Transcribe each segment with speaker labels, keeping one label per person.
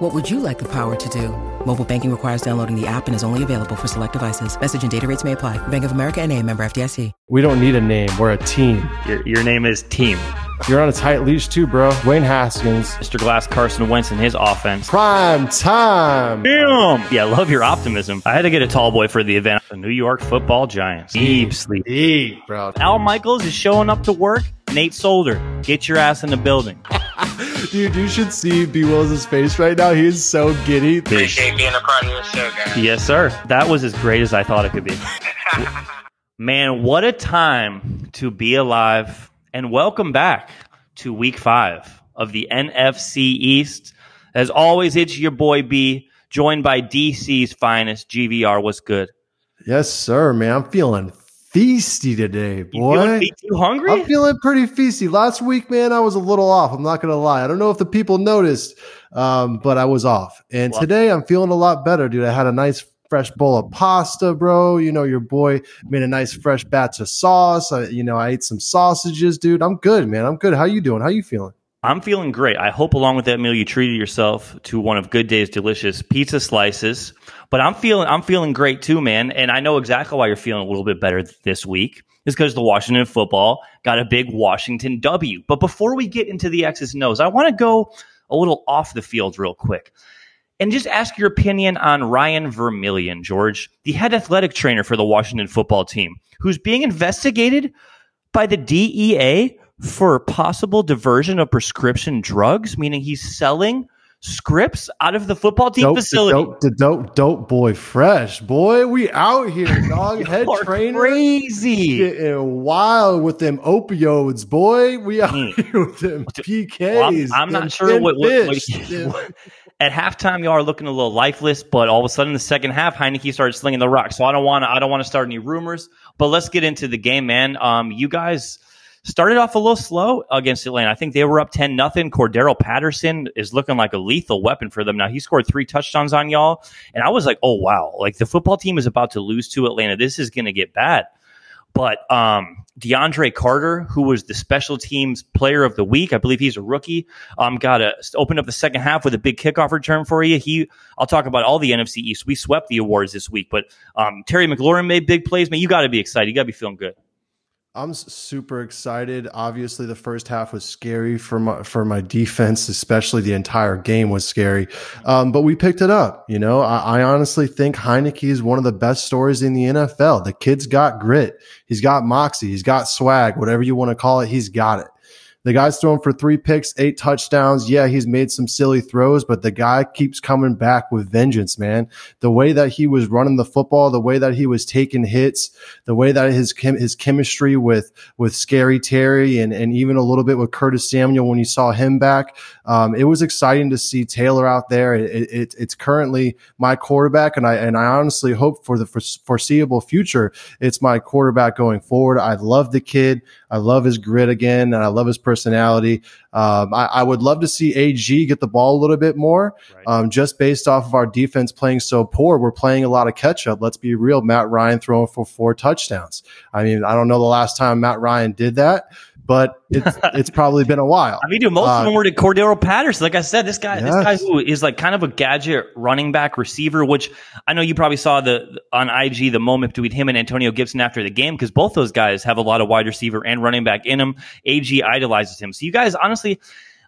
Speaker 1: What would you like the power to do? Mobile banking requires downloading the app and is only available for select devices. Message and data rates may apply. Bank of America and a member FDIC.
Speaker 2: We don't need a name. We're a team.
Speaker 3: Your, your name is Team.
Speaker 2: You're on a tight leash too, bro. Dwayne Haskins.
Speaker 3: Mr. Glass, Carson Wentz, and his offense.
Speaker 2: Prime time.
Speaker 3: Damn. Yeah, love your optimism. I had to get a tall boy for the event. The New York football giants. Deep sleep.
Speaker 2: Deep, bro.
Speaker 3: Al Michaels is showing up to work. Nate Solder, get your ass in the building.
Speaker 2: Dude, you should see B Wills' face right now. He is so giddy.
Speaker 4: Appreciate being a part of your show, guys.
Speaker 3: Yes, sir. That was as great as I thought it could be. Man, what a time to be alive. And welcome back to week five of the NFC East. As always, it's your boy B, joined by DC's finest, GVR. What's good?
Speaker 2: Yes, sir, man. I'm feeling feisty today,
Speaker 3: You
Speaker 2: boy.
Speaker 3: feeling too hungry?
Speaker 2: I'm feeling pretty feisty. Last week, man, I was a little off. I'm not going to lie. I don't know if the people noticed, um, but I was off. And today I'm feeling a lot better, dude. I had a nice fresh bowl of pasta, bro. You know, your boy made a nice fresh batch of sauce. I, you know, I ate some sausages, dude. I'm good, man. I'm good. How you doing? How you feeling?
Speaker 3: I'm feeling great. I hope along with that meal you treated yourself to one of Good Day's delicious pizza slices. But I'm feeling I'm feeling great too, man. And I know exactly why you're feeling a little bit better this week. Is because the Washington football got a big Washington W. But before we get into the X's and O's, I want to go a little off the field real quick and just ask your opinion on Ryan Vermillion, George, the head athletic trainer for the Washington football team, who's being investigated by the DEA for possible diversion of prescription drugs, meaning he's selling scripts out of the football team
Speaker 2: Dope,
Speaker 3: facility.
Speaker 2: dope, the dope, dope boy, fresh boy. We out here, dog. Head trainer,
Speaker 3: crazy.
Speaker 2: getting wild with them opioids, boy. We out
Speaker 3: Mm.
Speaker 2: here with them PKs.
Speaker 3: Well, I'm, I'm
Speaker 2: them
Speaker 3: not sure what, what, what, at halftime y'all are looking a little lifeless, but all of a sudden in the second half, Heinicke started slinging the rock. So I don't want to I don't want to start any rumors, but let's get into the game, man. Um, you guys started off a little slow against Atlanta. I think they were up ten nothing. Cordarrelle Patterson is looking like a lethal weapon for them now. He scored three touchdowns on y'all, and I was like, oh wow, like the football team is about to lose to Atlanta. This is going to get bad. But um, DeAndre Carter, who was the special teams player of the week, I believe he's a rookie. Um, got a opened up the second half with a big kickoff return for you. He, I'll talk about all the NFC East. We swept the awards this week, but um, Terry McLaurin made big plays. Man, you got to be excited. You got to be feeling good.
Speaker 2: I'm super excited. Obviously, the first half was scary for my for my defense, especially the entire game was scary. Um, but we picked it up. You know, I, I honestly think Heinicke is one of the best stories in the NFL. The kid's got grit. He's got moxie. He's got swag. Whatever you want to call it, he's got it. The guy's thrown for three picks, eight touchdowns. Yeah, he's made some silly throws, but the guy keeps coming back with vengeance, man. The way that he was running the football, the way that he was taking hits, the way that his chem- his chemistry with with Scary Terry and and even a little bit with Curtis Samuel when you saw him back, um, it was exciting to see Taylor out there. It, it, it's currently my quarterback, and I and I honestly hope for the foreseeable future, it's my quarterback going forward. I love the kid. I love his grit again, and I love his personality. Um, I, I would love to see AG get the ball a little bit more,
Speaker 3: Right.
Speaker 2: um, just based off of our defense playing so poor. We're playing a lot of catch up. Let's be real. Matt Ryan throwing for four touchdowns. I mean, I don't know the last time Matt Ryan did that, but it's it's probably been a while.
Speaker 3: I mean, dude, most
Speaker 2: Uh,
Speaker 3: of them were to Cordarrelle Patterson. Like I said, this guy, this guy who is like kind of a gadget running back receiver, which I know you probably saw the on IG the moment between him and Antonio Gibson after the game because both those guys have a lot of wide receiver and running back in them. AG idolizes him. So you guys, honestly,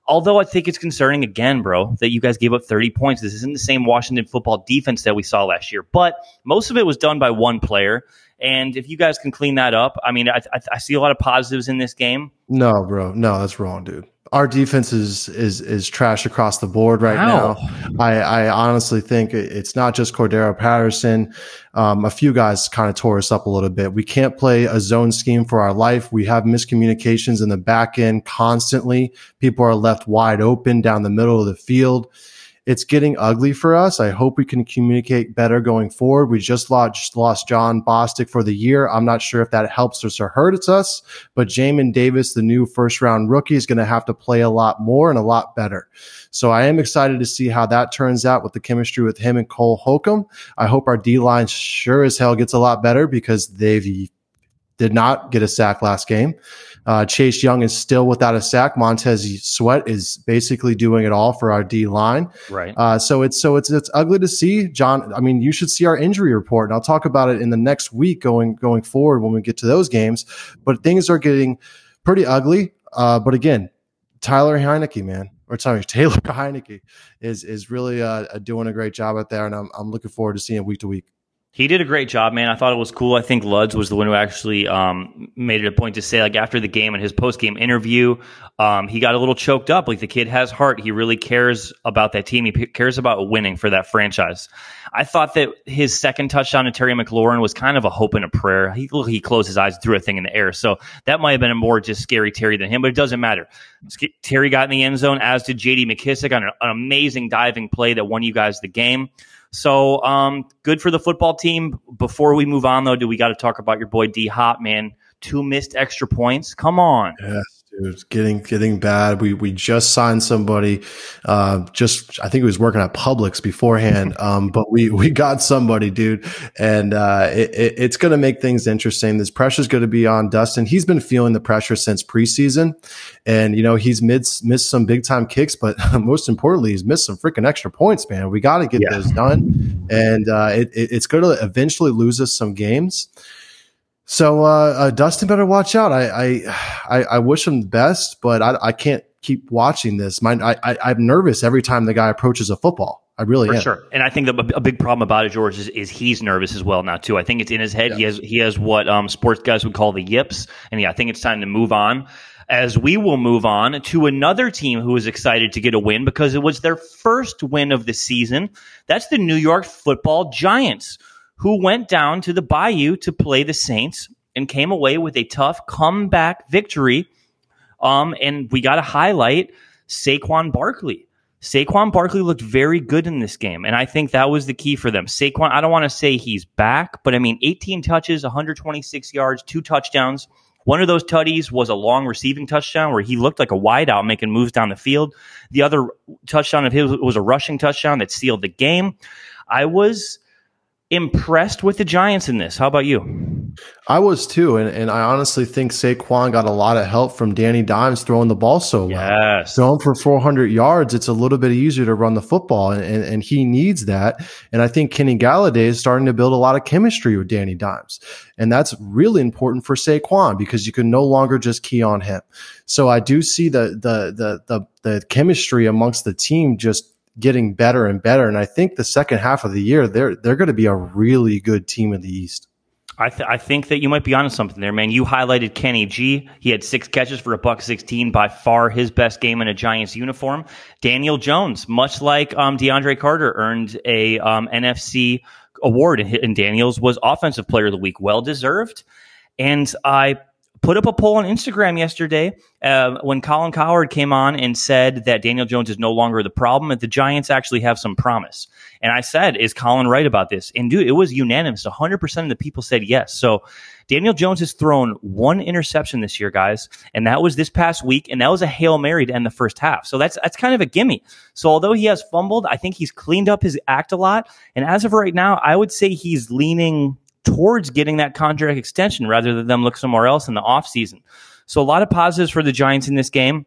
Speaker 3: although I think it's concerning again, bro, that you guys gave up 30 points. This isn't the same Washington football defense that we saw last year, but most of it was done by one player. And if you guys can clean that up, I mean, I, I, I see a lot of positives in this game.
Speaker 2: No, bro. No, that's wrong, dude. Our defense is is is trash across the board right
Speaker 3: How?
Speaker 2: now. I, I honestly think it's not just Cordarrelle Patterson. Um, a few guys kind of tore us up a little bit. We can't play a zone scheme for our life. We have miscommunications in the back end constantly. People are left wide open down the middle of the field. It's getting ugly for us. I hope we can communicate better going forward. We just lost, lost Jon Bostic for the year. I'm not sure if that helps us or hurts us, but Jamin Davis, the new first round rookie, is going to have to play a lot more and a lot better. So I am excited to see how that turns out with the chemistry with him and Cole Holcomb. I hope our D line sure as hell gets a lot better because they've did not get a sack last game. Uh, Chase Young is still without a sack. Montez Sweat is basically doing it all for our D line.
Speaker 3: Right.
Speaker 2: Uh, so it's so it's it's ugly to see, John. I mean, you should see our injury report, and I'll talk about it in the next week going going forward when we get to those games. But things are getting pretty ugly. Uh, but again, Tyler Heinicke, man, or sorry, Taylor Heinicke is is really uh, doing a great job out there, and I'm I'm looking forward to seeing week to week.
Speaker 3: He did a great job, man. I thought it was cool. I think Luds was the one who actually um, made it a point to say, like after the game and his post game interview, um, he got a little choked up. Like the kid has heart. He really cares about that team. He p- cares about winning for that franchise. I thought that his second touchdown to Terry McLaurin was kind of a hope and a prayer. He he closed his eyes, threw a thing in the air. So that might have been a more just scary Terry than him, but it doesn't matter. Terry got in the end zone, as did J.D. McKissic on an, an amazing diving play that won you guys the game. So um, good for the football team. Before we move on, though, do we got to talk about your boy D Hop, man? Two missed extra points. Come on.
Speaker 2: Yes. It's getting getting bad. We we just signed somebody. Uh, just I think he was working at Publix beforehand. Um, but we we got somebody, dude, and uh, it, it, it's going to make things interesting. This pressure is going to be on Dustin. He's been feeling the pressure since preseason, and you know he's missed missed some big time kicks, but most importantly, he's missed some freaking extra points, man. We got to get yeah. those done, and uh, it, it's going to eventually lose us some games. So uh, uh, Dustin better watch out. I, I I wish him the best, but I, I can't keep watching this. My, I, I am nervous every time the guy approaches a football. I really
Speaker 3: For
Speaker 2: am.
Speaker 3: sure. And I think that a big problem about it, George, is, is he's nervous as well now too. I think it's in his head. Yeah. He has he has what um, sports guys would call the yips, and yeah, I think it's time to move on. As we will move on to another team who is excited to get a win because it was their first win of the season. That's the New York Football Giants who went down to the Bayou to play the Saints and came away with a tough comeback victory. Um, and we got to highlight Saquon Barkley. Saquon Barkley looked very good in this game, and I think that was the key for them. Saquon, I don't want to say he's back, but I mean, 18 touches, 126 yards, two touchdowns. One of those tutties was a long receiving touchdown where he looked like a wideout making moves down the field. The other touchdown of his was a rushing touchdown that sealed the game. I was impressed with the Giants in this. How about you?
Speaker 2: I was too, and, and I honestly think Saquon got a lot of help from Danny Dimes throwing the ball so well.
Speaker 3: Yes.
Speaker 2: Throwing for 400 yards, it's a little bit easier to run the football, and, and, and he needs that. And I think Kenny Golladay is starting to build a lot of chemistry with Danny Dimes. And that's really important for Saquon because you can no longer just key on him. So I do see the, the, the, the, the chemistry amongst the team just getting better and better. And I think the second half of the year, they're they're going to be a really good team in the East.
Speaker 3: I, th- I think that you might be onto something there, man. You highlighted Kenny G. He had six catches for a buck sixteen, by far his best game in a Giants uniform. Daniel Jones, much like um, DeAndre Carter, earned a um, NFC award, and Daniels was Offensive Player of the Week, well deserved. And I put up a poll on Instagram yesterday uh, when Colin Cowherd came on and said that Daniel Jones is no longer the problem, that the Giants actually have some promise. And I said, "Is Colin right about this?" And dude, it was unanimous. 100 percent of the people said yes. So Daniel Jones has thrown one interception this year, guys, and that was this past week, and that was a hail mary to end the first half. So that's that's kind of a gimme. So although he has fumbled, I think he's cleaned up his act a lot. And as of right now, I would say he's leaning towards getting that contract extension rather than them look somewhere else in the offseason. So a lot of positives for the Giants in this game.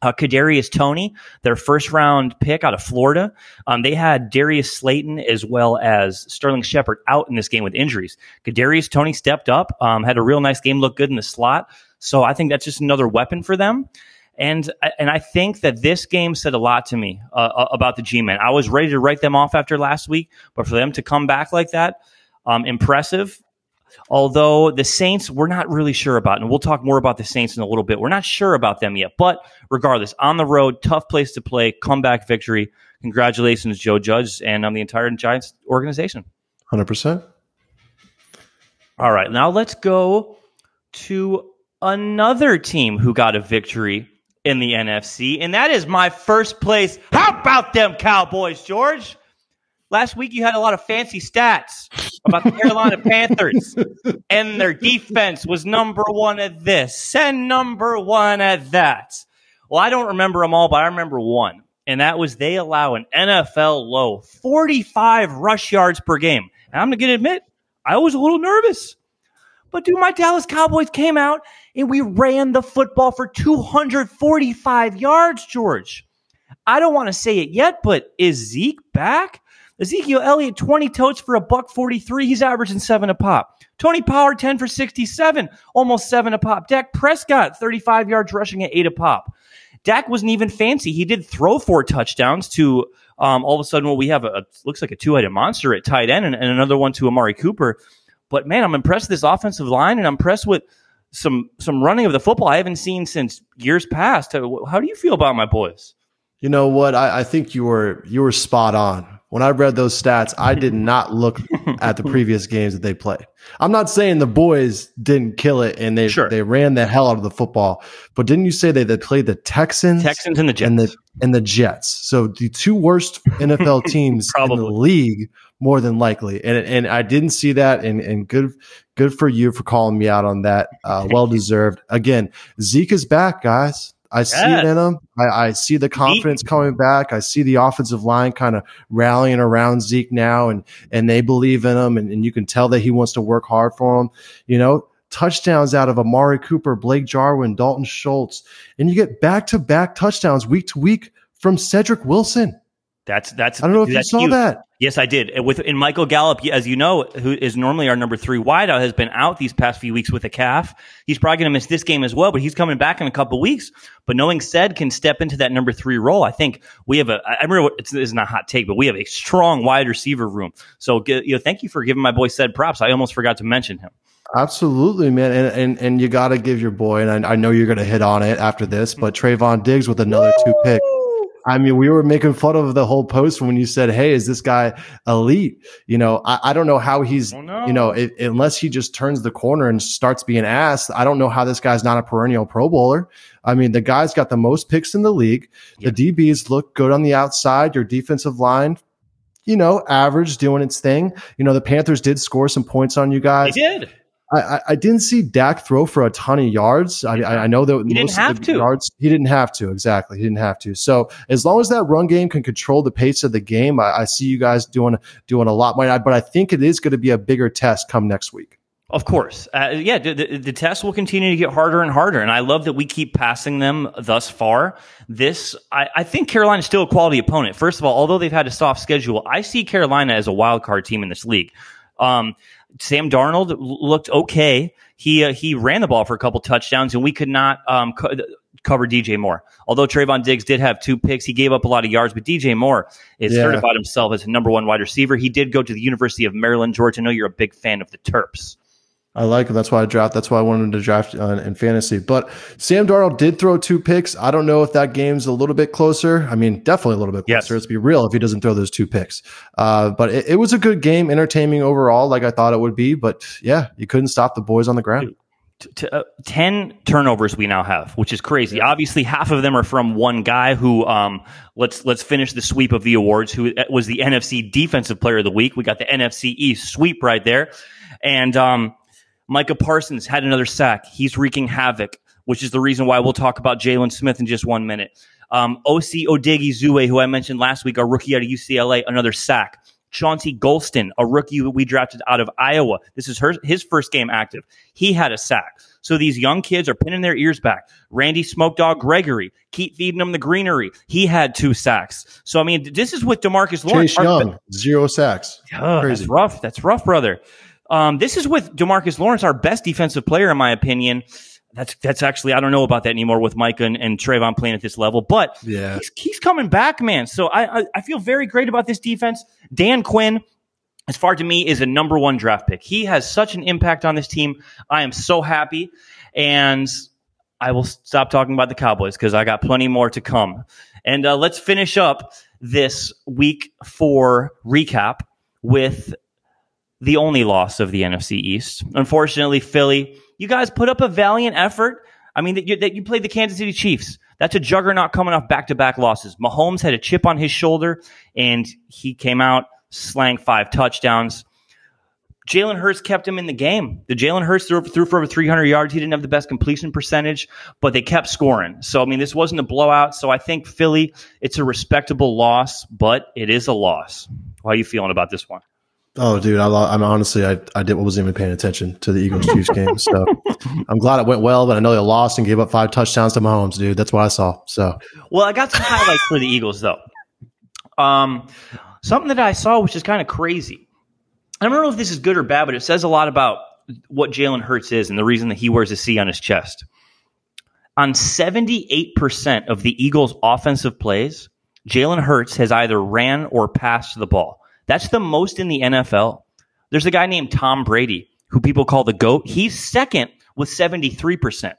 Speaker 3: Uh, Kadarius Toney, their first round pick out of Florida. Um, they had Darius Slayton as well as Sterling Shepard out in this game with injuries. Kadarius Toney stepped up, um, had a real nice game, looked good in the slot. So I think that's just another weapon for them. And and I think that this game said a lot to me uh, uh about the G-men. I was ready to write them off after last week, but for them to come back like that, um, impressive. Although the Saints, we're not really sure about, and we'll talk more about the Saints in a little bit. We're not sure about them yet, but regardless, on the road, tough place to play, comeback victory. Congratulations, Joe Judge, and um, the entire Giants organization.
Speaker 2: Hundred percent.
Speaker 3: All right, now let's go to another team who got a victory in the NFC, and that is my first place. How about them Cowboys, George? Last week you had a lot of fancy stats about the Carolina Panthers, and their defense was number one at this and number one at that. Well, I don't remember them all, but I remember one, and that was they allow an NFL low 45 rush yards per game. And I'm going to admit, I was a little nervous. But dude, my Dallas Cowboys came out and we ran the football for 245 yards, George. I don't want to say it yet, but is Zeke back? Ezekiel Elliott, 20 totes for a buck 43. He's averaging seven a pop. Tony Pollard, 10 for 67, almost seven a pop. Dak Prescott, 35 yards rushing at eight a pop. Dak wasn't even fancy. He did throw four touchdowns to um, all of a sudden, well, we have a, a looks like a two headed monster at tight end and, and another one to Amari Cooper. But man, I'm impressed with this offensive line and I'm impressed with some some running of the football I haven't seen since years past. How do you feel about my boys?
Speaker 2: You know what? I, I think you were you were spot on when I read those stats, I did not look at the previous games that they played. I'm not saying the boys didn't kill it and they sure. they ran the hell out of the football, but didn't you say they, they played the Texans,
Speaker 3: Texans and the Jets
Speaker 2: and the and the Jets? So the two worst NFL teams in the league, more than likely. And and I didn't see that, and and good good for you for calling me out on that. Uh, well deserved. Again, Zeke is back, guys. I see it in them. I, I, see the confidence coming back. I see the offensive line kind of rallying around Zeke now, and and they believe in him, and, and you can tell that he wants to work hard for him. You know, touchdowns out of Amari Cooper, Blake Jarwin, Dalton Schultz, and you get back to back touchdowns week to week from Cedric Wilson.
Speaker 3: That's that's.
Speaker 2: I don't know if you saw
Speaker 3: huge.
Speaker 2: that.
Speaker 3: Yes, I did. With in Michael Gallup, as you know, who is normally our number three wideout, has been out these past few weeks with a calf. He's probably going to miss this game as well, but he's coming back in a couple weeks. But knowing Ced can step into that number three role, I think we have a. I remember it's, it's not a hot take, but we have a strong wide receiver room. So you know, thank you for giving my boy Ced props. I almost forgot to mention him.
Speaker 2: Absolutely, man, and and and you got to give your boy, and I, I know you're going to hit on it after this, but mm-hmm. Trevon Diggs with another Woo! two picks. I mean, we were making fun of the whole post when you said, "Hey, is this guy elite?" You know, I, I don't know how he's, oh, no. you know, it, unless he just turns the corner and starts being asked. I don't know how this guy's not a perennial Pro Bowler. I mean, the guy's got the most picks in the league. Yep. The DBs look good on the outside. Your defensive line, you know, average, doing its thing. You know, the Panthers did score some points on you guys.
Speaker 3: They did.
Speaker 2: I, I didn't see Dak throw for a ton of yards. I, I know that
Speaker 3: he most of the to.
Speaker 2: yards he didn't have to exactly. He didn't have to. So as long as that run game can control the pace of the game, I, I see you guys doing doing a lot more. But I think it is going to be a bigger test come next week.
Speaker 3: Of course. Uh, yeah, the, the, the test will continue to get harder and harder. And I love that we keep passing them thus far. This, I, I think Carolina is still a quality opponent. First of all, although they've had a soft schedule, I see Carolina as a wild card team in this league. Um, Sam Darnold looked okay. He uh, he ran the ball for a couple touchdowns, and we could not um, co- cover DJ Moore. Although Trevon Diggs did have two picks, he gave up a lot of yards. But DJ Moore is yeah. certified himself as a number one wide receiver. He did go to the University of Maryland, George. I know you're a big fan of the Terps.
Speaker 2: I like him. That's why I draft. That's why I wanted to draft uh, in fantasy. But Sam Darnold did throw two picks. I don't know if that game's a little bit closer. I mean, definitely a little bit closer. Yes. Let's be real. If he doesn't throw those two picks, uh, but it, it, was a good game, entertaining overall, like I thought it would be. But yeah, you couldn't stop the boys on the ground.
Speaker 3: T- uh, 10 turnovers we now have which is crazy yeah. obviously half of them are from one guy who um, let's let's finish the sweep of the awards who uh, was the nfc defensive player of the week we got the nfc east sweep right there and um, Micah Parsons had another sack. He's wreaking havoc, which is the reason why we'll talk about Jaylon Smith in just one minute. Um, Osi Odighizuwa, who I mentioned last week, a rookie out of UCLA, another sack. Chauncey Golston, a rookie that we drafted out of Iowa. This is her, his first game active. He had a sack. So these young kids are pinning their ears back. Randy Smoke Dog Gregory, keep feeding them the greenery. He had two sacks. So I mean, this is with Demarcus Lawrence.
Speaker 2: Chase Young, zero sacks.
Speaker 3: Oh, that's rough. That's rough, brother. Um, this is with Demarcus Lawrence, our best defensive player, in my opinion. That's that's actually I don't know about that anymore with Micah and, and Trevon playing at this level, but yeah, he's, he's coming back, man. So I, I I feel very great about this defense. Dan Quinn, as far to me, is a number one draft pick. He has such an impact on this team. I am so happy, and I will stop talking about the Cowboys because I got plenty more to come. And uh, let's finish up this week four recap with the only loss of the NFC East. Unfortunately, Philly, you guys put up a valiant effort. I mean, that you, that you played the Kansas City Chiefs. That's a juggernaut coming off back to back losses. Mahomes had a chip on his shoulder, and he came out, slang five touchdowns. Jalen Hurts kept him in the game. The Jalen Hurts threw, threw, for over 300 yards. He didn't have the best completion percentage, but they kept scoring. So, I mean, this wasn't a blowout. So I think Philly, it's a respectable loss, but it is a loss. How are you feeling about this one?
Speaker 2: Oh, dude, I, I'm honestly, I, I did, wasn't even paying attention to the Eagles Chiefs game. So I'm glad it went well, but I know they lost and gave up five touchdowns to Mahomes, dude. That's what I saw. So,
Speaker 3: well, I got some highlights for the Eagles, though. Um, something that I saw, which is kind of crazy. I don't know if this is good or bad, but it says a lot about what Jalen Hurts is and the reason that he wears a C on his chest. On 78% of the Eagles' offensive plays, Jalen Hurts has either ran or passed the ball. That's the most in the NFL. There's a guy named Tom Brady who people call the GOAT. He's second with 73%.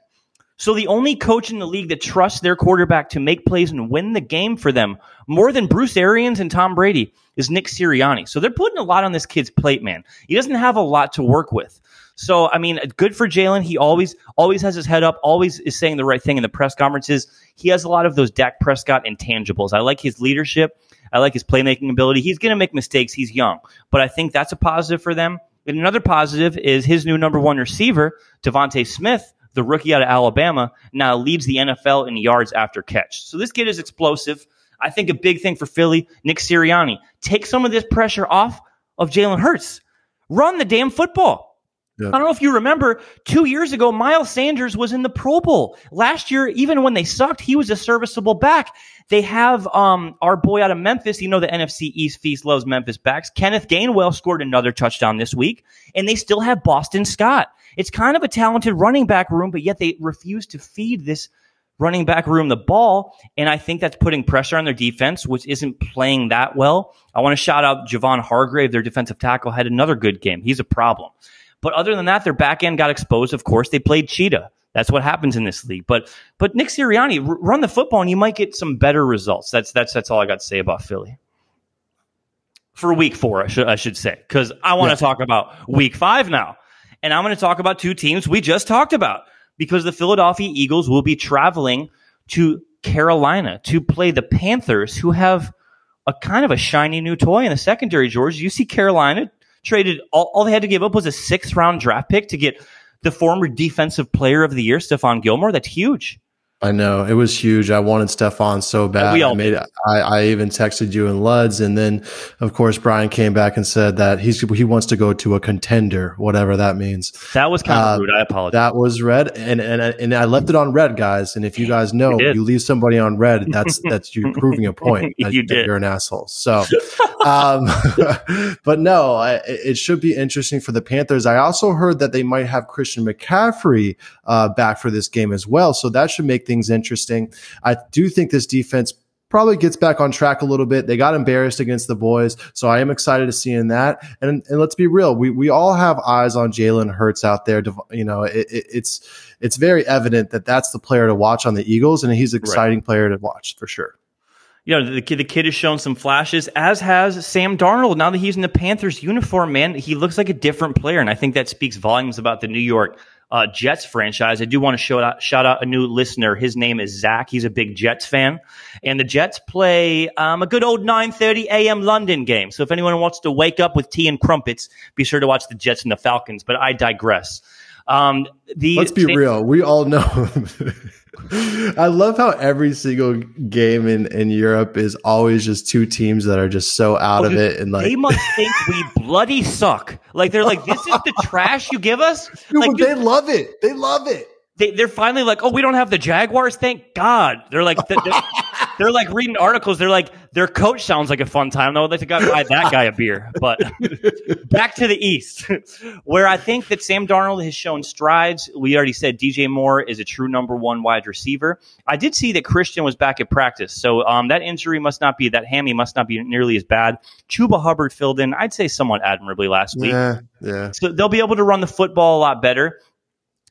Speaker 3: So the only coach in the league that trusts their quarterback to make plays and win the game for them more than Bruce Arians and Tom Brady is Nick Sirianni. So they're putting a lot on this kid's plate, man. He doesn't have a lot to work with. So I mean, good for Jalen. He always always has his head up, always is saying the right thing in the press conferences. He has a lot of those Dak Prescott intangibles. I like his leadership. I like his playmaking ability. He's going to make mistakes. He's young, but I think that's a positive for them. And another positive is his new number one receiver, DeVonta Smith the rookie out of Alabama, now leads the NFL in yards after catch. So this kid is explosive. I think a big thing for Philly, Nick Sirianni, take some of this pressure off of Jalen Hurts. Run the damn football. Yeah. I don't know if you remember, two years ago, Miles Sanders was in the Pro Bowl. Last year, even when they sucked, he was a serviceable back. They have um, our boy out of Memphis. You know the NFC East Feast loves Memphis backs. Kenneth Gainwell scored another touchdown this week, and they still have Boston Scott. It's kind of a talented running back room, but yet they refuse to feed this running back room the ball. And I think that's putting pressure on their defense, which isn't playing that well. I want to shout out Javon Hargrave, their defensive tackle, had another good game. He's a problem. But other than that, their back end got exposed. Of course, they played cheetah. That's what happens in this league. But but Nick Sirianni, r- run the football, and you might get some better results. That's that's that's all I got to say about Philly for week four. I should I should say because I want to talk about week five now. And I'm going to talk about two teams we just talked about because the Philadelphia Eagles will be traveling to Carolina to play the Panthers, who have a kind of a shiny new toy in the secondary, George. You see Carolina traded all, all they had to give up was a sixth round draft pick to get the former defensive player of the year, Stephon Gilmore. That's huge.
Speaker 2: I know it was huge. I wanted Stephon so bad. We all I made it. I, I even texted you and Luds, and then of course Brian came back and said that he's he wants to go to a contender, whatever that means.
Speaker 3: That was kind of uh, rude. I apologize.
Speaker 2: That was red, and and and I left it on red, guys. And if you guys know, you, you leave somebody on red, that's that's you proving a point. you did. You're an asshole. So, um, but no, I, it should be interesting for the Panthers. I also heard that they might have Christian McCaffrey uh, back for this game as well, so that should make things interesting. I do think this defense probably gets back on track a little bit. They got embarrassed against the boys, so I am excited to see in that. And and let's be real, we we all have eyes on Jalen Hurts out there. You know, it, it, it's it's very evident that that's the player to watch on the Eagles, and he's an exciting right. player to watch for sure.
Speaker 3: You know, the kid, the kid has shown some flashes, as has Sam Darnold. Now that he's in the Panthers uniform, man, he looks like a different player. And I think that speaks volumes about the New York uh, Jets franchise. I do want to shout out, shout out a new listener. His name is Zach. He's a big Jets fan, and the Jets play um, a good old 9:30 a.m. London game. So if anyone wants to wake up with tea and crumpets, be sure to watch the Jets and the Falcons. But I digress. Um, the
Speaker 2: let's be real. We all know. I love how every single game in, in Europe is always just two teams that are just so out oh, of it and like
Speaker 3: they must think we bloody suck. Like they're like, this is the trash you give us.
Speaker 2: Dude,
Speaker 3: like,
Speaker 2: they love it. They love it.
Speaker 3: They, they're finally like, oh, we don't have the Jaguars. Thank God. They're like, they're, they're like reading articles. They're like, their coach sounds like a fun time. Though, like to go buy that guy a beer. But back to the East, where I think that Sam Darnold has shown strides. We already said DJ Moore is a true number one wide receiver. I did see that Christian was back at practice, so um, that injury must not be that hammy must not be nearly as bad. Chuba Hubbard filled in, I'd say, somewhat admirably last week.
Speaker 2: Yeah, yeah.
Speaker 3: So they'll be able to run the football a lot better.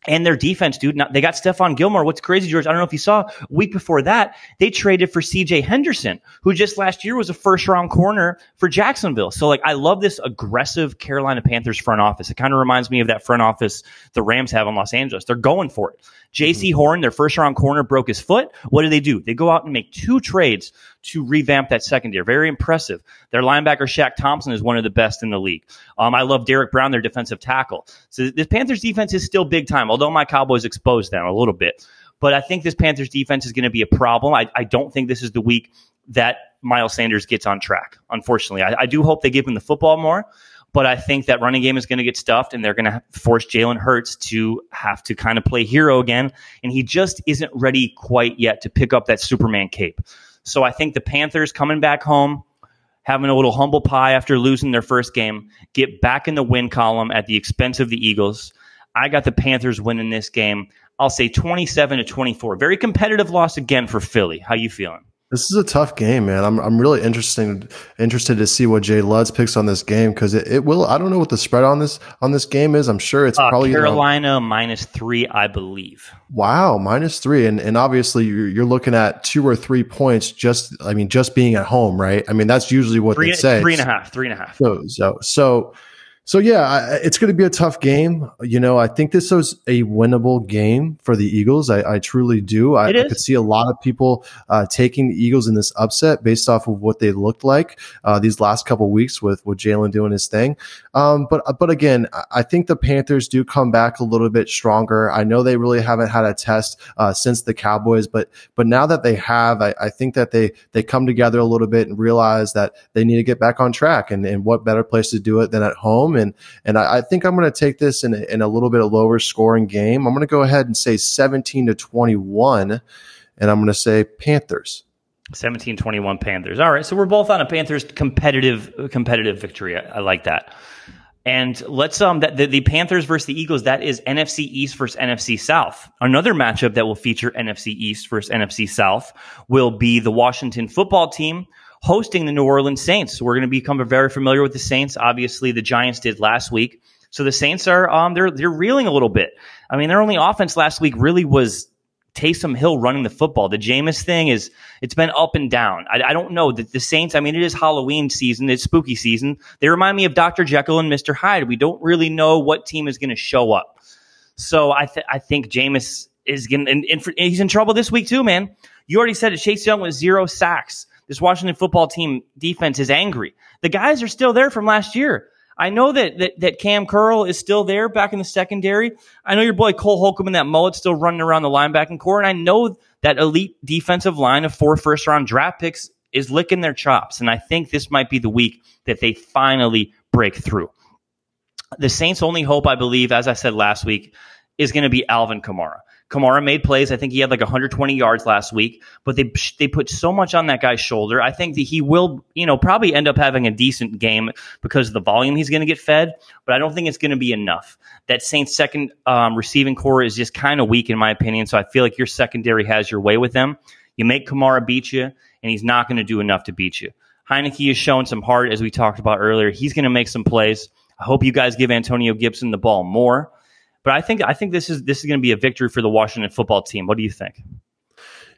Speaker 3: And their defense, dude. Not, they got Stephon Gilmore. What's crazy, George? I don't know if you saw. Week before that, they traded for C.J. Henderson, who just last year was a first round corner for Jacksonville. So, like, I love this aggressive Carolina Panthers front office. It kind of reminds me of that front office the Rams have in Los Angeles. They're going for it. Jaycee mm-hmm. Horn, their first round corner, broke his foot. What do they do? They go out and make two trades to revamp that secondary. Very impressive. Their linebacker Shaq Thompson is one of the best in the league. Um, I love Derrick Brown, their defensive tackle. So the Panthers defense is still big time, although my Cowboys exposed them a little bit. But I think this Panthers defense is going to be a problem. I, I don't think this is the week that Miles Sanders gets on track. Unfortunately, I, I do hope they give him the football more. But I think that running game is going to get stuffed, and they're going to force Jalen Hurts to have to kind of play hero again. And he just isn't ready quite yet to pick up that Superman cape. So I think the Panthers coming back home, having a little humble pie after losing their first game, get back in the win column at the expense of the Eagles. I got the Panthers winning this game. I'll say 27 to 24. Very competitive loss again for Philly. How you feeling?
Speaker 2: This is a tough game, man. I'm I'm really interested interested to see what Jay Luds picks on this game because it, it will. I don't know what the spread on this on this game is. I'm sure it's uh, probably
Speaker 3: Carolina you know, minus three, I believe.
Speaker 2: Wow, minus three, and and obviously you're, you're looking at two or three points. Just I mean, just being at home, right? I mean, that's usually what
Speaker 3: three,
Speaker 2: they say.
Speaker 3: Three and a half, three and a half.
Speaker 2: So so so so yeah, it's going to be a tough game. You know, I think this was a winnable game for the Eagles. I, I truly do. I, I, could see a lot of people uh, taking the Eagles in this upset based off of what they looked like uh, these last couple weeks with with Jalen doing his thing. Um, but but again, I think the Panthers do come back a little bit stronger. I know they really haven't had a test uh, since the Cowboys, but but now that they have, I, I, think that they they come together a little bit and realize that they need to get back on track. And, and what better place to do it than at home? And and I, I think I'm going to take this in a, in a little bit of lower scoring game. I'm going to go ahead and say 17 to 21, and I'm going to say Panthers.
Speaker 3: 17-21 Panthers. All right, so we're both on a Panthers competitive competitive victory. I, I like that. And let's um that the, the, Panthers versus the Eagles. That is NFC East versus NFC South. Another matchup that will feature NFC East versus NFC South will be the Washington Football Team hosting the New Orleans Saints. We're going to become very familiar with the Saints. Obviously, the Giants did last week. So the Saints are um they're they're reeling a little bit. I mean, their only offense last week really was Taysom Hill running the football. The Jameis thing is it's been up and down. I, I don't know that the Saints. I mean, it is Halloween season. It's spooky season. They remind me of Doctor Jekyll and Mister Hyde. We don't really know what team is going to show up. So I th- I think Jameis is going and, and he's in trouble this week too, man. You already said it. Chase Young with zero sacks. This Washington football team defense is angry. The guys are still there from last year. I know that, that, that Kam Curl is still there back in the secondary. I know your boy Cole Holcomb and that mullet still running around the linebacking core. And I know that elite defensive line of four first round draft picks is licking their chops. And I think this might be the week that they finally break through. The Saints' only hope, I believe, as I said last week, is going to be Alvin Kamara. Kamara made plays. I think he had like 120 yards last week, but they they put so much on that guy's shoulder. I think that he will, you know, probably end up having a decent game because of the volume he's going to get fed. But I don't think it's going to be enough. That Saints second um, receiving core is just kind of weak in my opinion. So I feel like your secondary has your way with them. You make Kamara beat you, and he's not going to do enough to beat you. Heinicke has shown some heart, as we talked about earlier. He's going to make some plays. I hope you guys give Antonio Gibson the ball more. But I think I think this is this is going to be a victory for the Washington football team. What do you think?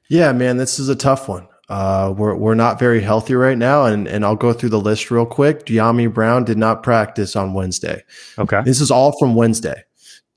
Speaker 2: Yeah, man, this is a tough one. Uh, we're we're not very healthy right now, and and I'll go through the list real quick. Dyami Brown did not practice on Wednesday.
Speaker 3: Okay,
Speaker 2: this is all from Wednesday.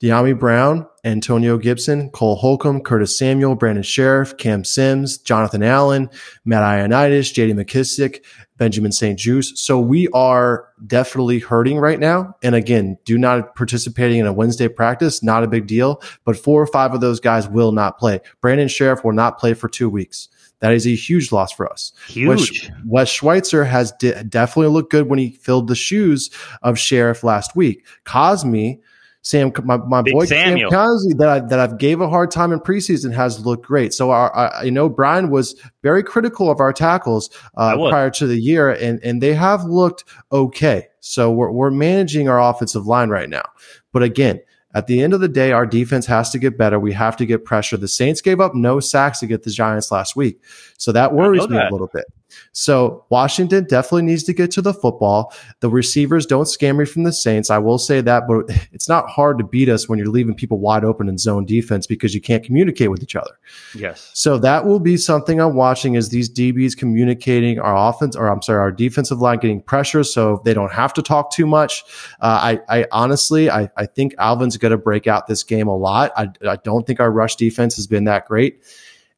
Speaker 2: Dyami Brown, Antonio Gibson, Cole Holcomb, Curtis Samuel, Brandon Scherff, Cam Sims, Jonathan Allen, Matt Ioannidis, JD McKissic, Benjamin St-Juste. So we are definitely hurting right now. And again, do not participating in a Wednesday practice, not a big deal. But four or five of those guys will not play. Brandon Scherff will not play for two weeks. That is a huge loss for us.
Speaker 3: Huge.
Speaker 2: Wes, Wes Schweitzer has de- definitely looked good when he filled the shoes of Scherff last week. Cosmi Sam, my, my boy Samuel. Sam Cosmi that I, that I've gave a hard time in preseason has looked great. So our, I, know Brian was very critical of our tackles uh, prior to the year, and and they have looked okay. So we're we're managing our offensive line right now. But again, at the end of the day, our defense has to get better. We have to get pressure. The Saints gave up no sacks to get the Giants last week. So that worries me that. a little bit. So Washington definitely needs to get to the football. The receivers don't scare me from the Saints. I will say that, but it's not hard to beat us when you're leaving people wide open in zone defense because you can't communicate with each other.
Speaker 3: Yes.
Speaker 2: So that will be something I'm watching is these DBs communicating our offense, or I'm sorry, our defensive line getting pressure so they don't have to talk too much. Uh, I, I honestly, I, I think Alvin's going to break out this game a lot. I, I don't think our rush defense has been that great.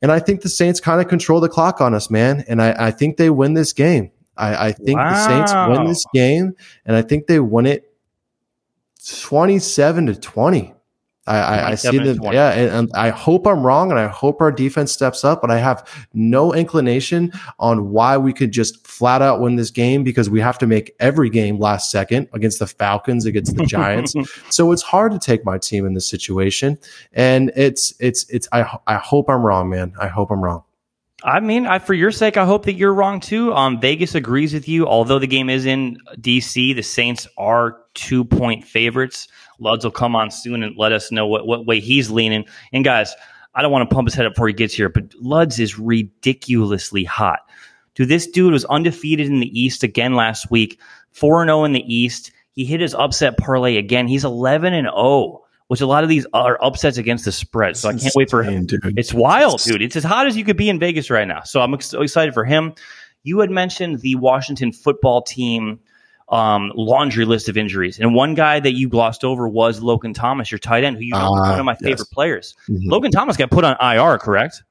Speaker 2: And I think the Saints kind of control the clock on us, man. And I, I think they win this game. I, I think wow. the Saints win this game, and I think they win it 27 to 20. I, I, see that, yeah, and, and, I hope I'm wrong, and I hope our defense steps up. But I have no inclination on why we could just flat out win this game because we have to make every game last second against the Falcons, against the Giants. so it's hard to take my team in this situation, and it's it's it's. I I hope I'm wrong, man. I hope I'm wrong.
Speaker 3: I mean, I, for your sake, I hope that you're wrong too. Um, Vegas agrees with you. Although the game is in DC, the Saints are two point favorites. Luds will come on soon and let us know what, what way he's leaning. And guys, I don't want to pump his head up before he gets here, but Luds is ridiculously hot. Dude, this dude was undefeated in the East again last week, 4 0 in the East. He hit his upset parlay again. He's 11 and 0 which a lot of these are upsets against the spread. So I can't wait for him. Dude. It's wild, dude. It's as hot as you could be in Vegas right now. So I'm ex- excited for him. You had mentioned the Washington football team um, laundry list of injuries. And one guy that you glossed over was Logan Thomas, your tight end, who you know uh, one of my favorite yes. players. Mm-hmm. Logan Thomas got put on IR, correct?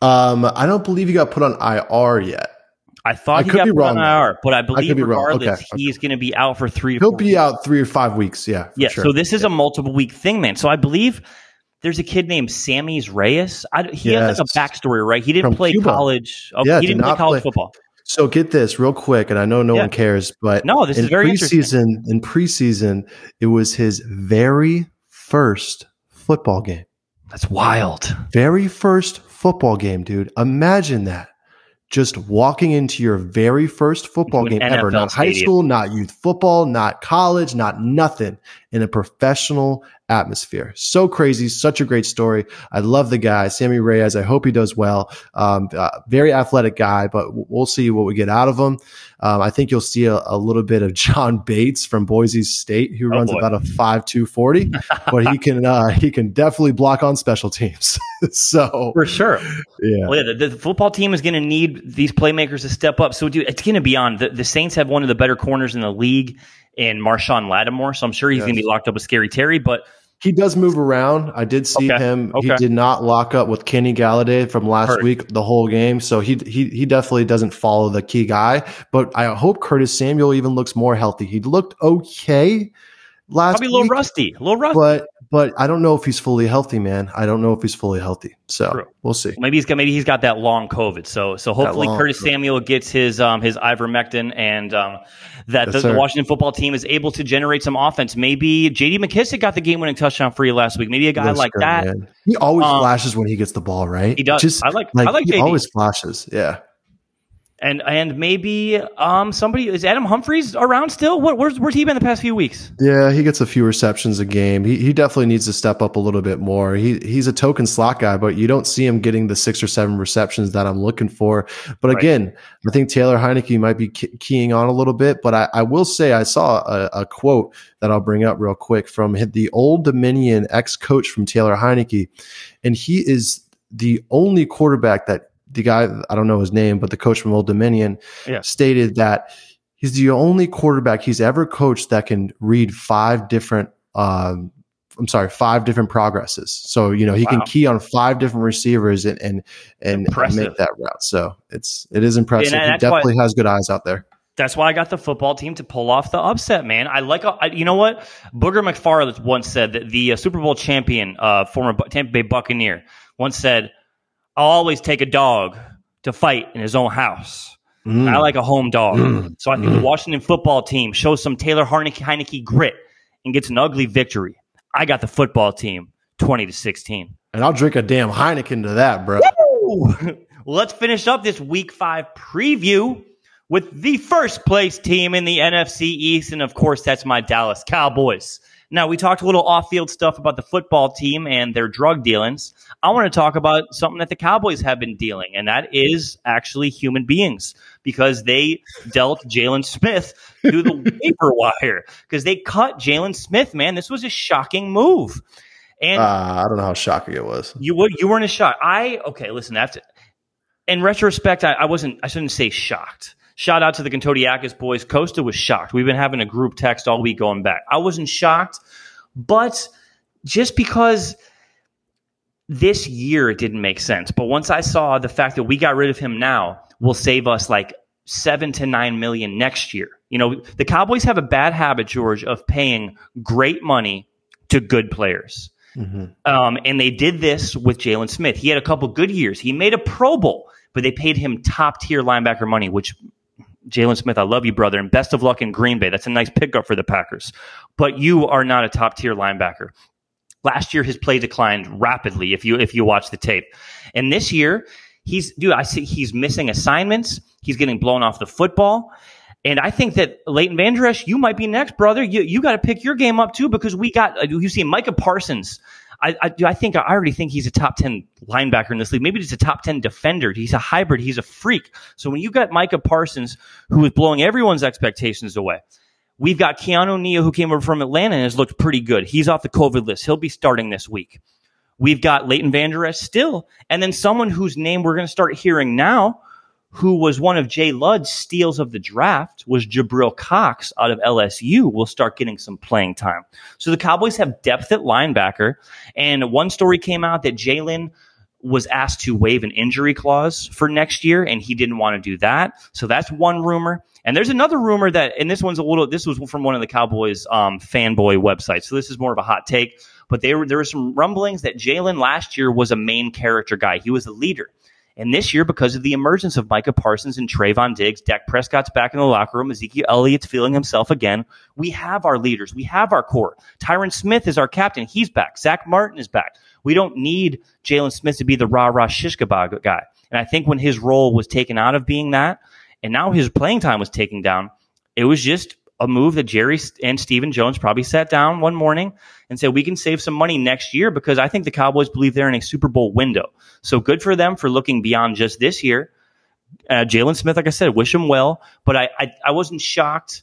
Speaker 2: Um, I don't believe he got put on IR yet.
Speaker 3: I thought I he could got be wrong, IR, but I believe I regardless, okay, he's going to be out for three.
Speaker 2: He'll be weeks. out three or five weeks. Yeah,
Speaker 3: yeah. Sure. So this is yeah. a multiple week thing, man. So I believe there's a kid named Sammis Reyes. I, he yes. has like a backstory, right? He didn't From play Cuba. college. Okay, yeah, he didn't play college play. football.
Speaker 2: So get this real quick, and I know no yeah. one cares, but
Speaker 3: no, this is very
Speaker 2: preseason. In preseason, it was his very first football game.
Speaker 3: That's wild.
Speaker 2: Very first football game, dude. Imagine that just walking into your very first football game NFL ever, not stadium. high school, not youth football, not college, not nothing in a professional atmosphere. So crazy. Such a great story. I love the guy, Sammy Reyes. I hope he does well. Um, uh, very athletic guy, but we'll see what we get out of him. Um, I think you'll see a, a, little bit of John Bates from Boise State, who oh runs boy. about a five two forty, but he can uh, he can definitely block on special teams. so
Speaker 3: for sure, yeah. Well, yeah the, the, football team is going to need these playmakers to step up. So, dude, it's going to be on. The, the Saints have one of the better corners in the league in Marshon Lattimore, so I'm sure he's yes. going to be locked up with Scary Terry, but
Speaker 2: he does move around. I did see okay. him. Okay. He did not lock up with Kenny Golladay from last Heard. week the whole game, so he he he definitely doesn't follow the key guy. But I hope Curtis Samuel even looks more healthy. He looked okay last
Speaker 3: probably a little
Speaker 2: week,
Speaker 3: rusty, a little rusty,
Speaker 2: but but I don't know if he's fully healthy, man. I don't know if he's fully healthy. So True. we'll see.
Speaker 3: Maybe he's got maybe he's got that long COVID. So so hopefully Curtis COVID. Samuel gets his um his ivermectin and um that yes, the, the, Washington football team is able to generate some offense. Maybe J.D. McKissic got the game winning touchdown for you last week. Maybe a guy That's like that. Man.
Speaker 2: He always um, flashes when he gets the ball, right?
Speaker 3: He does. Just, I like, like I like
Speaker 2: he
Speaker 3: JD.
Speaker 2: always flashes. Yeah
Speaker 3: and and maybe um somebody is Adam Humphries around still? What where's where's he been the past few weeks?
Speaker 2: Yeah, he gets a few receptions a game. He he definitely needs to step up a little bit more. He he's a token slot guy, but you don't see him getting the six or seven receptions that I'm looking for. But right. again, I think Taylor Heinicke might be keying on a little bit. But I, I will say I saw a, a quote that I'll bring up real quick from the Old Dominion ex coach from Taylor Heinicke, and he is the only quarterback that the guy I don't know his name, but the coach from Old Dominion yeah. stated that he's the only quarterback he's ever coached that can read five different. Um, I'm sorry, five different progresses. So you know he wow. can key on five different receivers and and and, make that route. So it's it is impressive. And he definitely why, has good eyes out there.
Speaker 3: That's why I got the football team to pull off the upset, man. I like, I, you know what? Booger McFarland once said that the uh, Super Bowl champion, uh, former Tampa Bay Buccaneer, once said, I'll always take a dog to fight in his own house. Mm. I like a home dog. Mm. So I think mm. the Washington football team shows some Taylor Heinicke grit and gets an ugly victory. I got the football team 20 to 16.
Speaker 2: And I'll drink a damn Heineken to that, bro.
Speaker 3: let's finish up this week five preview with the first place team in the NFC East. And of course, that's my Dallas Cowboys. Now, we talked a little off field stuff about the football team and their drug dealings. I want to talk about something that the Cowboys have been dealing, and that is actually human beings because they dealt Jaylon Smith through the waiver wire because they cut Jaylon Smith, man. This was a shocking move. And
Speaker 2: uh, I don't know how shocking it was.
Speaker 3: You would you weren't as shocked. I okay, listen, that's in retrospect, I, I wasn't I shouldn't say shocked. Shout out to the Kantodiakis boys. Costa was shocked. We've been having a group text all week going back. I wasn't shocked, but just because this year it didn't make sense. But once I saw the fact that we got rid of him now will save us like seven to nine million next year. You know, the Cowboys have a bad habit, George, of paying great money to good players. Mm-hmm. Um, and they did this with Jaylon Smith. He had a couple good years. He made a Pro Bowl, but they paid him top tier linebacker money, which Jaylon Smith, I love you, brother, and best of luck in Green Bay. That's a nice pickup for the Packers. But you are not a top tier linebacker. Last year, his play declined rapidly. If you if you watch the tape, and this year, he's dude. I see he's missing assignments. He's getting blown off the football. And I think that Leighton Esch, you might be next, brother. You you got to pick your game up too because we got you see Micah Parsons. I, I, I think I already think he's a top ten linebacker in this league. Maybe he's a top ten defender. He's a hybrid. He's a freak. So when you got Micah Parsons, who is blowing everyone's expectations away, we've got Keanu Neal, who came over from Atlanta and has looked pretty good. He's off the COVID list. He'll be starting this week. We've got Leighton Vander Esch still, and then someone whose name we're going to start hearing now who was one of Jay Ludd's steals of the draft, was Jabril Cox out of LSU, will start getting some playing time. So the Cowboys have depth at linebacker. And one story came out that Jaylon was asked to waive an injury clause for next year, and he didn't want to do that. So that's one rumor. And there's another rumor that, and this one's a little, this was from one of the Cowboys um, fanboy websites. So this is more of a hot take. But there, there were some rumblings that Jaylon last year was a main character guy. He was a leader. And this year, because of the emergence of Micah Parsons and Trevon Diggs, Dak Prescott's back in the locker room. Ezekiel Elliott's feeling himself again. We have our leaders. We have our core. Tyron Smith is our captain. He's back. Zack Martin is back. We don't need Jaylon Smith to be the rah rah shish kebab guy. And I think when his role was taken out of being that, and now his playing time was taken down, it was just a move that Jerry and Stephen Jones probably sat down one morning and said, we can save some money next year because I think the Cowboys believe they're in a Super Bowl window. So good for them for looking beyond just this year. Uh, Jaylon Smith, like I said, wish him well, but I, I, I wasn't shocked.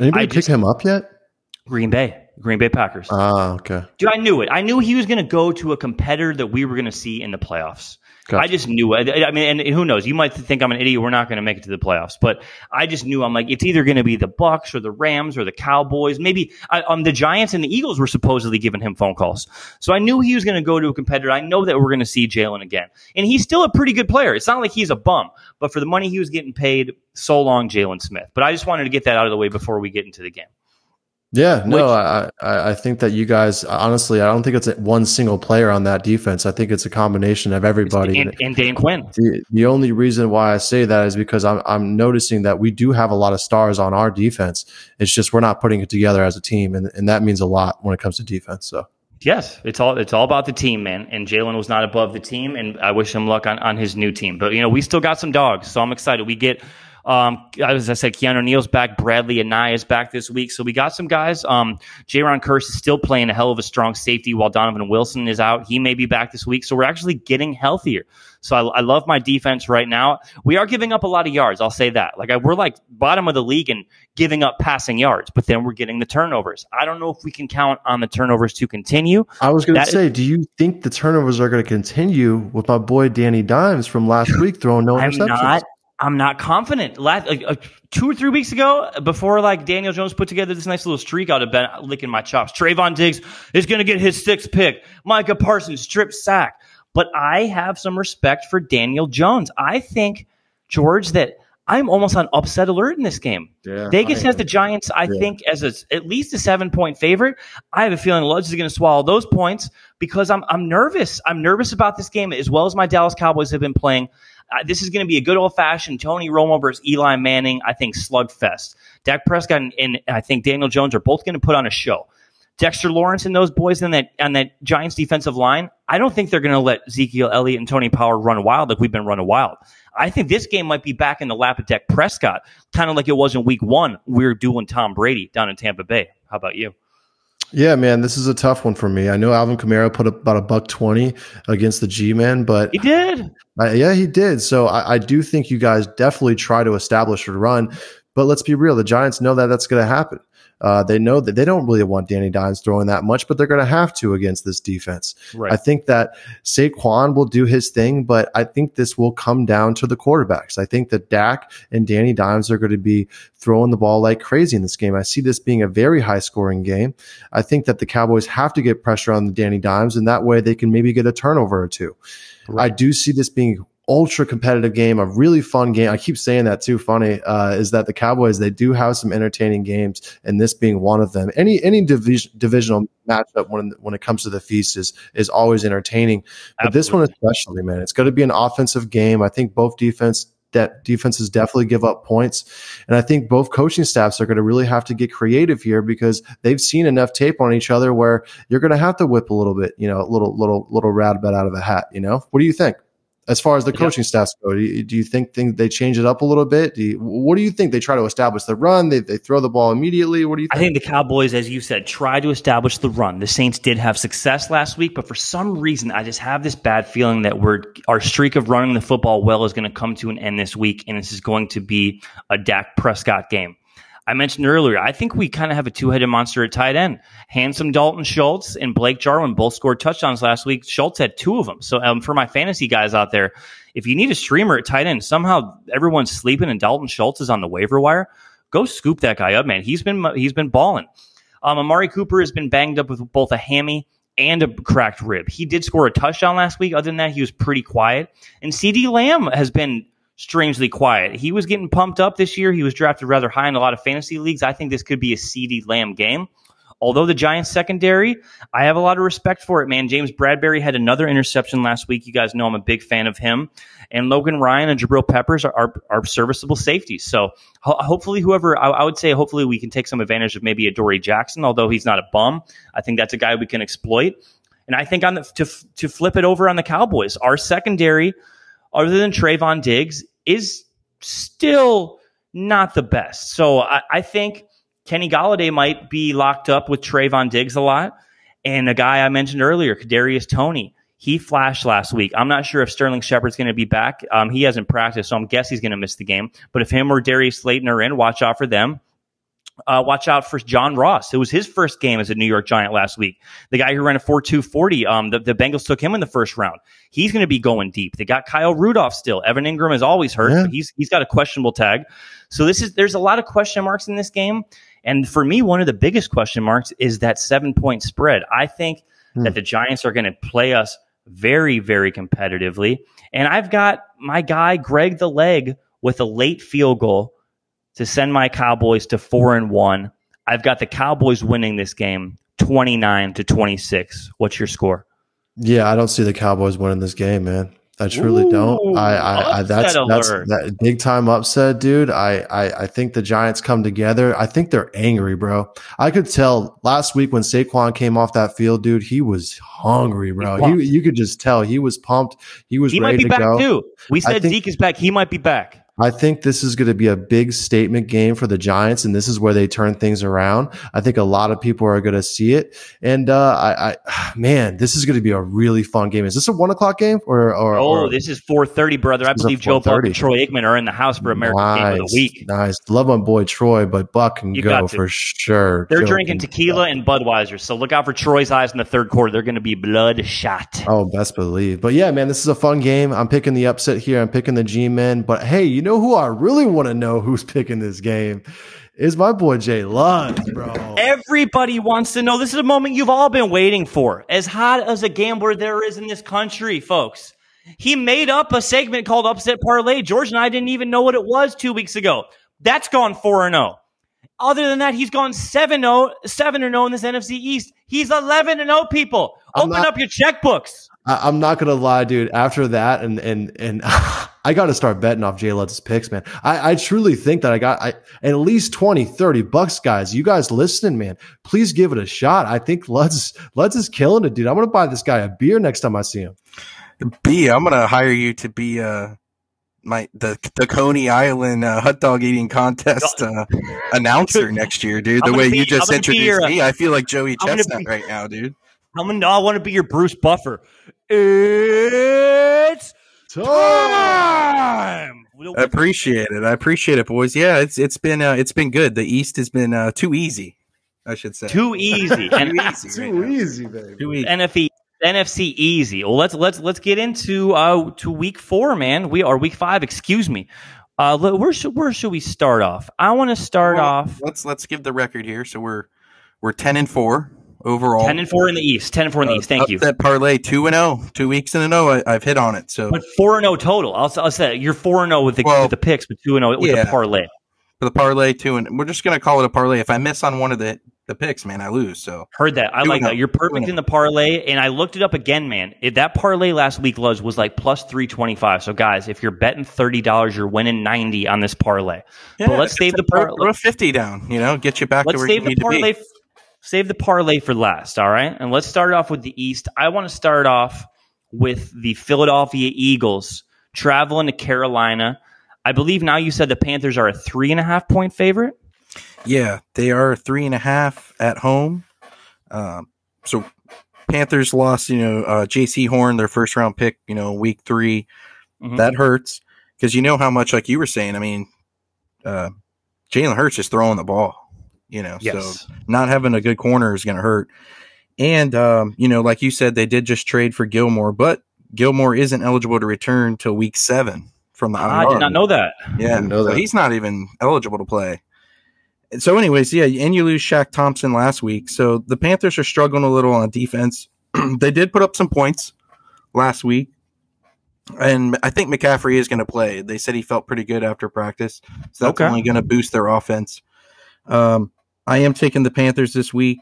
Speaker 2: Anybody I pick him up yet?
Speaker 3: Green Bay. Green Bay Packers.
Speaker 2: Ah, okay.
Speaker 3: Dude, I knew it. I knew he was going to go to a competitor that we were going to see in the playoffs. Gotcha. I just knew it. I mean, and who knows? You might think I'm an idiot. We're not going to make it to the playoffs, but I just knew I'm like it's either going to be the Bucks or the Rams or the Cowboys. Maybe I, um, the Giants and the Eagles were supposedly giving him phone calls, so I knew he was going to go to a competitor. I know that we're going to see Jaylon again, and he's still a pretty good player. It's not like he's a bum, but for the money he was getting paid, so long, Jaylon Smith. But I just wanted to get that out of the way before we get into the game.
Speaker 2: Yeah, no, Which, I, I think that you guys honestly, I don't think it's one single player on that defense. I think it's a combination of everybody.
Speaker 3: And, and Dan Quinn.
Speaker 2: The, the, only reason why I say that is because I'm I'm noticing that we do have a lot of stars on our defense. It's just we're not putting it together as a team, and, and that means a lot when it comes to defense. So.
Speaker 3: Yes, it's all it's all about the team, man. And Jaylon was not above the team, and I wish him luck on, on his new team. But you know, we still got some dogs, so I'm excited. We get um, as I said, Keanu Neal's back. Bradlee Anae is back this week. So we got some guys. Um, Jayron Kearse is still playing a hell of a strong safety while Donovan Wilson is out. He may be back this week. So we're actually getting healthier. So I, I love my defense right now. We are giving up a lot of yards. I'll say that. Like I, we're like bottom of the league and giving up passing yards, but then we're getting the turnovers. I don't know if we can count on the turnovers to continue.
Speaker 2: I was going to say, is, do you think the turnovers are going to continue with my boy Danny Dimes from last week throwing no interceptions? I'm not.
Speaker 3: I'm not confident. Last, like, uh, two or three weeks ago, before like Daniel Jones put together this nice little streak, I'd have been licking my chops. Trevon Diggs is going to get his sixth pick. Micah Parsons strip sack. But I have some respect for Daniel Jones. I think George that I'm almost on upset alert in this game. Yeah, Vegas has the Giants, I yeah. think, as a, at least a seven point favorite. I have a feeling Lodge is going to swallow those points because I'm I'm nervous. I'm nervous about this game as well as my Dallas Cowboys have been playing. Uh, this is going to be a good old fashioned Tony Romo versus Eli Manning, I think, slugfest. Dak Prescott and, and I think Daniel Jones are both going to put on a show. Dexter Lawrence and those boys on that on that Giants defensive line, I don't think they're going to let Ezekiel Elliott and Tony Pollard run wild like we've been running wild. I think this game might be back in the lap of Dak Prescott, kind of like it was in Week One. We are doing Tom Brady down in Tampa Bay. How about you?
Speaker 2: Yeah, man, this is a tough one for me. I know Alvin Kamara put up about a buck twenty against the G man, but
Speaker 3: he did.
Speaker 2: Uh, yeah, he did. So I, I, do think you guys definitely try to establish a run. But let's be real, the Giants know that that's going to happen. Uh, they know that they don't really want Danny Dimes throwing that much, but they're going to have to against this defense. Right. I think that Saquon will do his thing, but I think this will come down to the quarterbacks. I think that Dak and Danny Dimes are going to be throwing the ball like crazy in this game. I see this being a very high scoring game. I think that the Cowboys have to get pressure on the Danny Dimes, and that way they can maybe get a turnover or two. Right. I do see this being ultra competitive game, a really fun game. I keep saying that too. Funny uh, is that the Cowboys they do have some entertaining games, and this being one of them. Any any division, divisional matchup when when it comes to the feast is is always entertaining, but Absolutely. this one especially, man, it's going to be an offensive game. I think both defense that defenses definitely give up points. And I think both coaching staffs are going to really have to get creative here because they've seen enough tape on each other where you're going to have to whip a little bit, you know, a little, little, little rabbit out of a hat, you know? What do you think? As far as the coaching yeah. staffs go? Do you, do you think things, they change it up a little bit? Do you, what do you think? They try to establish the run. They, they throw the ball immediately. What do you? Think?
Speaker 3: I think the Cowboys, as you said, try to establish the run. The Saints did have success last week, but for some reason, I just have this bad feeling that we're our streak of running the football well is going to come to an end this week, and this is going to be a Dak Prescott game. I mentioned earlier, I think we kind of have a two headed monster at tight end. Handsome Dalton Schultz and Blake Jarwin both scored touchdowns last week. Schultz had two of them. So um, for my fantasy guys out there, if you need a streamer at tight end, somehow everyone's sleeping and Dalton Schultz is on the waiver wire, go scoop that guy up, man. He's been he's been balling. Um, Amari Cooper has been banged up with both a hammy and a cracked rib. He did score a touchdown last week. Other than that, he was pretty quiet. And CeeDee Lamb has been strangely quiet. He was getting pumped up this year. He was drafted rather high in a lot of fantasy leagues. I think this could be a CeeDee Lamb game. Although the Giants secondary, I have a lot of respect for it, man. James Bradberry had another interception last week. You guys know I'm a big fan of him. And Logan Ryan and Jabril Peppers are, are, are serviceable safeties. So ho- hopefully, whoever, I, I, would say, hopefully we can take some advantage of maybe Adoree' Jackson, although he's not a bum. I think that's a guy we can exploit. And I think on the, to, to flip it over on the Cowboys, our secondary, other than Trevon Diggs, is still not the best. So I, I think Kenny Golladay might be locked up with Trevon Diggs a lot. And a guy I mentioned earlier, Kadarius Toney, he flashed last week. I'm not sure if Sterling Shepard's going to be back. Um, he hasn't practiced, so I'm guess he's going to miss the game. But if him or Darius Slayton are in, watch out for them uh, watch out for John Ross. It was his first game as a New York Giant last week. The guy who ran a 4.240, um, the, the Bengals took him in the first round. He's going to be going deep. They got Kyle Rudolph still. Evan Engram is always hurt, yeah. but he's, he's got a questionable tag. So this is, there's a lot of question marks in this game. And for me, one of the biggest question marks is that seven point spread. I think hmm. that the Giants are going to play us very, very competitively. And I've got my guy, Greg the Leg, with a late field goal to send my Cowboys to four and one. I've got the Cowboys winning this game 29 to 26. What's your score?
Speaker 2: Yeah, I don't see the Cowboys winning this game, man. I truly Ooh, don't. I, I, I that's alert. that's that big time upset, dude. I, I I think the Giants come together. I think they're angry, bro. I could tell last week when Saquon came off that field, dude. He was hungry, bro. You you could just tell he was pumped. He was
Speaker 3: he
Speaker 2: ready
Speaker 3: might be
Speaker 2: to
Speaker 3: back
Speaker 2: go.
Speaker 3: too. We said think, Zeke is back. He might be back.
Speaker 2: I think this is going to be a big statement game for the Giants, and this is where they turn things around. I think a lot of people are going to see it, and uh, I, I, man, this is going to be a really fun game. Is this a one o'clock game or? or
Speaker 3: oh,
Speaker 2: or,
Speaker 3: this is four thirty, brother. I believe Joe Buck and Troy Aikman are in the house for American nice, Game of the Week.
Speaker 2: Nice, love my boy Troy, but Buck can you go for sure.
Speaker 3: They're Joe drinking tequila and Budweiser, so look out for Troy's eyes in the third quarter. They're going to be bloodshot.
Speaker 2: Oh, best believe. But yeah, man, this is a fun game. I'm picking the upset here. I'm picking the G-men. But hey, you know who I really want to know who's picking this game is my boy Jay Luns, bro.
Speaker 3: Everybody wants to know. This is a moment you've all been waiting for. As hot as a gambler there is in this country, folks. He made up a segment called Upset Parlay. George and I didn't even know what it was two weeks ago. That's gone 4 0. Other than that, he's gone 7 0, 7 0 in this NFC East. He's 11 0, people. Open not, up your checkbooks.
Speaker 2: I, am not going to lie, dude. After that, and, and, and, I got to start betting off Jay Lutz's picks, man. I, I truly think that I got I, at least 20, 30 bucks, guys. You guys listening, man, please give it a shot. I think Lutz, Lutz is killing it, dude. I'm going to buy this guy a beer next time I see him.
Speaker 5: B, I'm going to hire you to be, uh, my the the Coney Island uh, hot dog eating contest uh, announcer next year, dude. The way
Speaker 3: gonna
Speaker 5: you just
Speaker 3: I'm gonna be
Speaker 5: introduced
Speaker 3: your,
Speaker 5: me, I feel like Joey Chestnut
Speaker 3: be-
Speaker 5: right now, dude.
Speaker 3: I'm gonna, I want to be your Bruce Buffer. It's time.
Speaker 5: I appreciate it. I appreciate it, boys. Yeah, it's it's been uh, it's been good. The East has been uh, too easy, I should say.
Speaker 3: Too easy.
Speaker 5: Too
Speaker 3: and
Speaker 5: easy.
Speaker 2: Too
Speaker 5: now.
Speaker 2: easy, baby.
Speaker 5: Too easy.
Speaker 3: NFC NFC easy. Well, let's let's let's get into uh to week four, man. We are week five. Excuse me. Uh, le- where should where should we start off? I want to start
Speaker 5: Well,
Speaker 3: off
Speaker 5: Let's let's give the record here. So we're we're ten and four overall.
Speaker 3: ten and four in the East. Ten and four in the
Speaker 5: Uh,
Speaker 3: East. Thank you.
Speaker 5: Upset parlay two and zero, two weeks in a row. I, I've hit on it. So
Speaker 3: But four and zero total. I'll, I'll say you're four and zero with the
Speaker 5: Well,
Speaker 3: with the picks, but two and zero with
Speaker 5: yeah.
Speaker 3: the parlay.
Speaker 5: for the parlay two, and we're just gonna call it a parlay. If I miss on one of the the picks, man, I lose. So
Speaker 3: Heard that. I like that.
Speaker 5: oh.
Speaker 3: You're perfect in the parlay, and I looked it up again, man. It, that parlay last week was was like plus three twenty five. So guys, if you're betting thirty dollars, you're winning ninety on this parlay. but let's save the parlay.
Speaker 5: throw fifty down. You know, get you back
Speaker 3: Let's
Speaker 5: to where
Speaker 3: save
Speaker 5: you
Speaker 3: the
Speaker 5: need to be.
Speaker 3: Save the parlay for last, all right? And let's start off with the East. I want to start off with the Philadelphia Eagles traveling to Carolina. I believe now you said the Panthers are a three and a half point favorite.
Speaker 5: Yeah, they are three and a half at home. Um, so Panthers lost, you know, uh, Jaycee Horn, their first round pick, you know, week 3
Speaker 3: Mhm.
Speaker 5: That hurts because you know how much, like you were saying. I mean, uh, Jalen Hurts is throwing the ball. You know,
Speaker 3: Yes.
Speaker 5: so not having a good corner is going to hurt. And um, you know, like you said, they did just trade for Gilmore, but Gilmore isn't eligible to return till week seven from the IR.
Speaker 3: I did not know that.
Speaker 5: Yeah,
Speaker 2: Didn't know
Speaker 5: so
Speaker 2: that.
Speaker 5: he's not even eligible to play. And So, anyways, yeah, and you lose Shaq Thompson last week. So the Panthers are struggling a little on defense. they did put up some points last week, and I think McCaffrey is going to play. They said he felt pretty good after practice, so that's
Speaker 3: Okay.
Speaker 5: only going to boost their offense. Um, I am taking the Panthers this week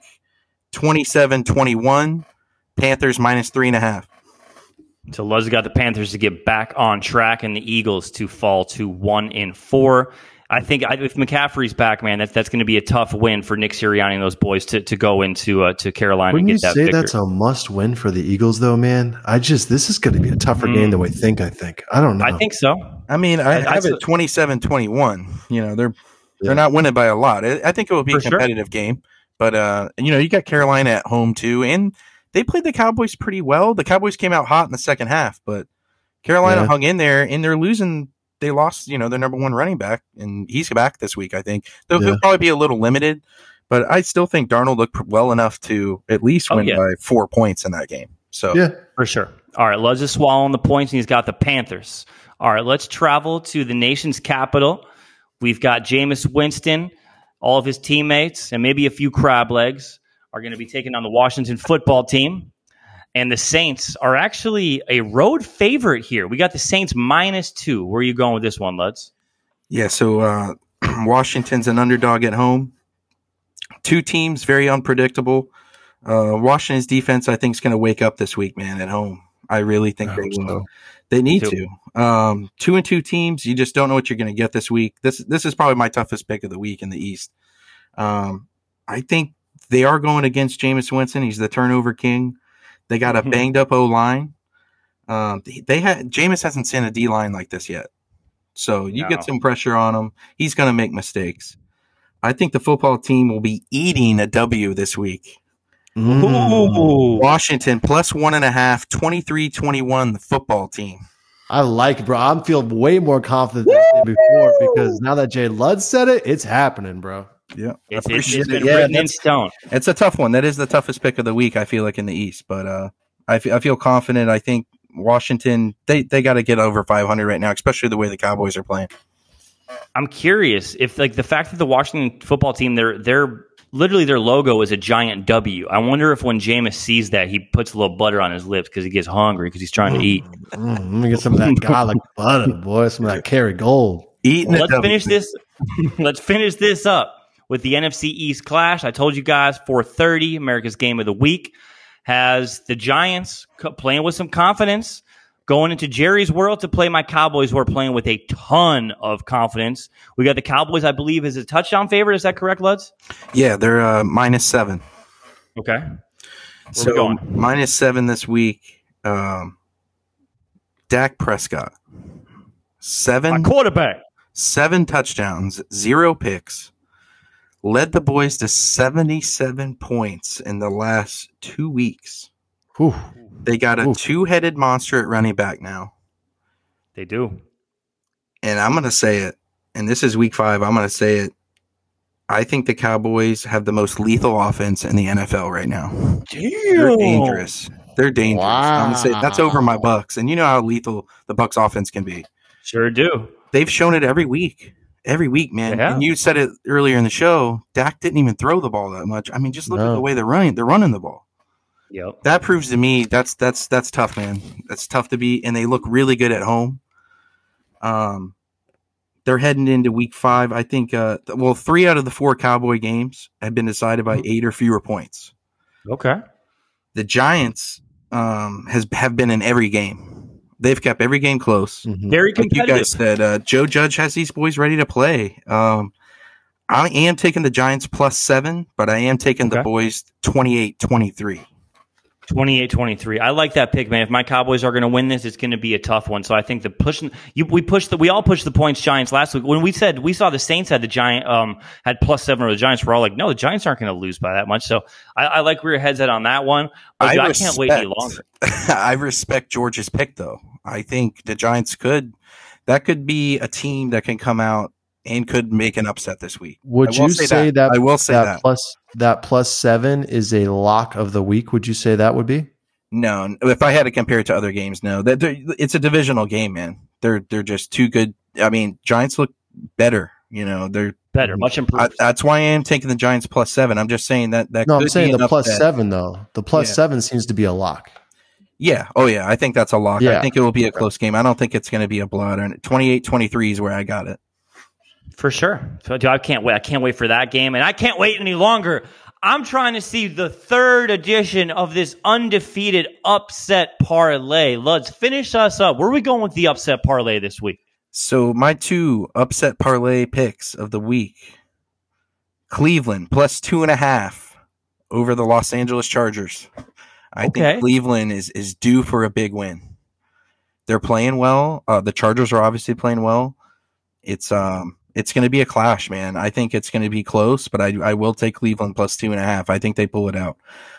Speaker 5: 27 21, Panthers minus three and a half.
Speaker 3: So Luz got the Panthers to get back on track and the Eagles to fall to one in four. I think I, if McCaffrey's back, man, that's that's going to be a tough win for Nick Sirianni and those boys to, to go into uh, to Carolina
Speaker 2: Wouldn't
Speaker 3: and
Speaker 2: you
Speaker 3: that
Speaker 2: say
Speaker 3: victory.
Speaker 2: that's a must win for the Eagles, though, man? I just this is going to be a tougher
Speaker 3: Mm.
Speaker 2: game than we think. I think. I don't know.
Speaker 3: I think so.
Speaker 5: I mean, I,
Speaker 3: I-
Speaker 5: have
Speaker 3: I-
Speaker 5: it 27 21. You know, they're
Speaker 2: Yeah.
Speaker 5: they're not winning by a lot. I, I think it will be
Speaker 3: For
Speaker 5: a
Speaker 3: sure.
Speaker 5: competitive game. But uh, you know, you got Carolina at home too, and they played the Cowboys pretty well. The Cowboys came out hot in the second half, but Carolina
Speaker 2: Yeah.
Speaker 5: hung in there, and they're losing. They lost, you know, their number one running back, and he's back this week. I think though
Speaker 2: Yeah.
Speaker 5: he'll probably be a little limited, but I still think Darnold looked well enough to at least
Speaker 3: Oh,
Speaker 5: win
Speaker 3: yeah.
Speaker 5: by four points in that game. So
Speaker 2: yeah,
Speaker 3: For sure. All right, Luz is swallowing the points, and he's got the Panthers. All right, let's travel to the nation's capital. We've got Jameis Winston, all of his teammates, and maybe a few crab legs are going to be taking on the Washington football team. And the Saints are actually a road favorite here. We got the Saints minus two. Where are you going with this one, Lutz?
Speaker 5: Yeah, so uh, Washington's an underdog at home. Two teams very unpredictable. Uh, Washington's defense, I think, is going to wake up this week, man. At home, I really think
Speaker 2: I
Speaker 5: they
Speaker 2: hope
Speaker 5: will.
Speaker 2: so.
Speaker 5: They need to. Um, two and two teams, you just don't know what you're going to get this week. This this is probably my toughest pick of the week in the East. Um, I think they are going against Jameis Winston. He's the turnover king. They got a
Speaker 3: Mhm.
Speaker 5: banged up O line. Um, they had Jameis hasn't seen a D line like this yet. So you
Speaker 3: No.
Speaker 5: get some pressure on him. He's going to make mistakes. I think the football team will be eating a W this week.
Speaker 3: Ooh.
Speaker 5: Washington plus one and a half, 23 21, the football team.
Speaker 2: I like, it, bro. I'm feeling way more confident than before because now that Jay Ludd said it, it's happening, bro.
Speaker 5: Yeah.
Speaker 3: It's, it's,
Speaker 5: appreciate
Speaker 3: it's
Speaker 5: it.
Speaker 3: been
Speaker 5: Yeah,
Speaker 3: written in stone.
Speaker 5: It's a tough one. That is the toughest pick of the week, I feel like, in the East. But uh, I, I feel confident. I think Washington, they, they got to get over 500 right now, especially the way the Cowboys are playing.
Speaker 3: I'm curious if like the fact that the Washington football team, their their literally their logo is a giant W. I wonder if when Jameis sees that, he puts a little butter on his lips because he gets hungry because he's trying to eat.
Speaker 2: Mm, let me get some of that garlic butter, boy. Some of that Kerrygold.
Speaker 5: Eating
Speaker 3: Well, let's
Speaker 5: W.
Speaker 3: finish this. let's finish this up with the NFC East clash. I told you guys 4:30, America's game of the week has the Giants playing with some confidence. Going into Jerry's world to play my Cowboys, who are playing with a ton of confidence. We got the Cowboys, I believe, is a touchdown favorite. Is that correct, Luds?
Speaker 5: Yeah, they're uh, minus seven.
Speaker 3: Okay. Where
Speaker 5: so
Speaker 3: going?
Speaker 5: minus seven this week. Um, Dak Prescott. seven
Speaker 3: My quarterback.
Speaker 5: seven touchdowns, zero picks, led the boys to 77 points in the last two weeks.
Speaker 2: Whew.
Speaker 5: They got a
Speaker 2: Oof.
Speaker 5: two headed monster at running back now.
Speaker 3: They do.
Speaker 5: And I'm going to say it, and this is week five. I'm going to say it. I think the Cowboys have the most lethal offense in the NFL right now. They're dangerous. They're dangerous. I'm gonna say that's over my Bucks, and you know how lethal the Bucks offense can be.
Speaker 3: Sure do.
Speaker 5: They've shown it every week, every week, man.
Speaker 3: Yeah.
Speaker 5: And you said it earlier in the show. Dak didn't even throw the ball that much. I mean, just look at the way they're running. They're running the ball.
Speaker 3: Yep.
Speaker 5: That proves to me that's that's that's tough, man. That's tough to beat, and they look really good at home. Um, they're heading into week five. I think, uh, well, three out of the four Cowboy games have been decided by mm-hmm. eight or fewer points.
Speaker 3: Okay.
Speaker 5: The Giants um, has have been in every game. They've kept every game close.
Speaker 2: Mm-hmm.
Speaker 3: Very competitive.
Speaker 5: Like you guys said uh, Joe Judge has these boys ready to play. Um, I am taking the Giants plus seven, but I am taking
Speaker 3: okay.
Speaker 5: the boys 28
Speaker 3: 23. 28 23. I like that pick, man. If my Cowboys are going to win this, it's going to be a tough one. So I think the pushing, you, we pushed the, we all pushed the points Giants last week. When we said, we saw the Saints had the Giant, um, had plus seven or the Giants, we're all like, no, the Giants aren't going to lose by that much. So I, I like where your head's at on that one. I,
Speaker 5: I
Speaker 3: can't wait any longer.
Speaker 5: I respect George's pick, though. I think the Giants could, that could be a team that can come out and could make an upset this week.
Speaker 2: Would you
Speaker 5: say
Speaker 2: say that,
Speaker 5: I will say
Speaker 2: that
Speaker 5: that.
Speaker 2: plus that plus seven is a lock of the week? Would you say that would be?
Speaker 5: No, if I had to compare it to other games, no. That it's a divisional game, man. They're they're just too good. I mean, Giants look better. You know, they're
Speaker 3: Better, much improved.
Speaker 5: I, that's why I am taking the Giants plus seven. I'm just saying that that
Speaker 2: No,
Speaker 5: could
Speaker 2: I'm saying
Speaker 5: be
Speaker 2: the plus
Speaker 5: upset.
Speaker 2: seven though. The plus
Speaker 5: Yeah.
Speaker 2: seven seems to be a lock.
Speaker 5: Yeah. Oh yeah. I think that's a lock. I think it will be a close game. I don't think it's going to be a blowout. And 28-23 is where I got it.
Speaker 3: For sure. So, dude, I can't wait. I can't wait for that game. And I can't wait any longer. I'm trying to see the third edition of this undefeated upset parlay. Let's finish us up. Where are we going with the upset parlay this week?
Speaker 5: So my two upset parlay picks of the week: Cleveland plus two and a half over the Los Angeles Chargers. I
Speaker 3: Okay.
Speaker 5: think Cleveland is is due for a big win. They're playing well. Uh, the Chargers are obviously playing well. It's um it's going to be a clash, man. I think it's going to be close, but I I will take Cleveland plus two and a half. I think they pull it out.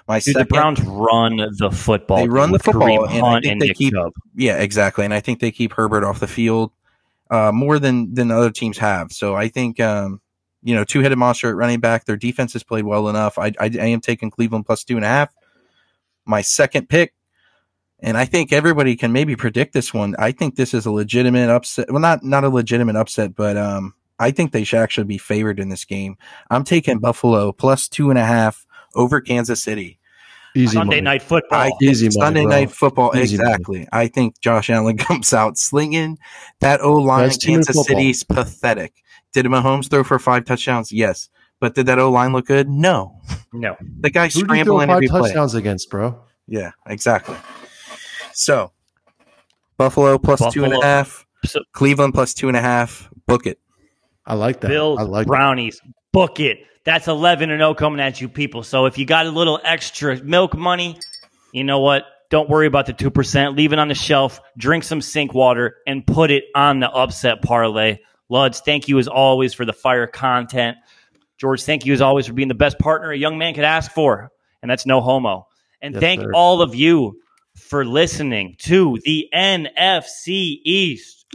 Speaker 5: My
Speaker 3: Dude, the Browns run the football.
Speaker 5: They run the football, and I think
Speaker 3: and
Speaker 5: they
Speaker 3: Nick
Speaker 5: keep-
Speaker 3: Chubb.
Speaker 5: Yeah, exactly. And I think they keep Herbert off the field uh, more than than other teams have. So I think um, you know two headed monster at running back. Their defense has played well enough. I, I I am taking Cleveland plus two and a half. My second pick, and I think everybody can maybe predict this one. I think this is a legitimate upset. Well, not not a legitimate upset, but um, I think they should actually be favored in this game. I'm taking Buffalo plus two and a half over Kansas City.
Speaker 2: Easy
Speaker 3: Sunday
Speaker 2: money.
Speaker 3: night football.
Speaker 5: I
Speaker 2: Easy
Speaker 5: Sunday
Speaker 2: bro.
Speaker 5: night football.
Speaker 2: Easy money.
Speaker 5: exactly. I think Josh Allen comes out slinging. That O line
Speaker 2: Best in
Speaker 5: Kansas
Speaker 2: football.
Speaker 5: City's pathetic. Did Mahomes throw for five touchdowns? Yes. But did that O line look good? No.
Speaker 3: no.
Speaker 5: The guy
Speaker 2: Who did you throw
Speaker 5: scrambling
Speaker 2: five
Speaker 5: every play.
Speaker 2: touchdowns against, bro?
Speaker 5: Yeah, exactly. So Buffalo plus two and a
Speaker 3: Buffalo.
Speaker 5: half.
Speaker 3: So-
Speaker 5: Cleveland plus two and a half. Book it.
Speaker 2: I like that.
Speaker 3: Bills,
Speaker 2: I like that.
Speaker 3: brownies, book it. That's 11 and 0 coming at you, people. So if you got a little extra milk money, you know what? Don't worry about the 2%. Leave it on the shelf, drink some sink water, and put it on the upset parlay. Luds, thank you as always for the fire content. George, thank you as always for being the best partner a young man could ask for. And that's no homo. And
Speaker 2: Yes,
Speaker 3: thank
Speaker 2: sir.
Speaker 3: all of you for listening to the NFC East.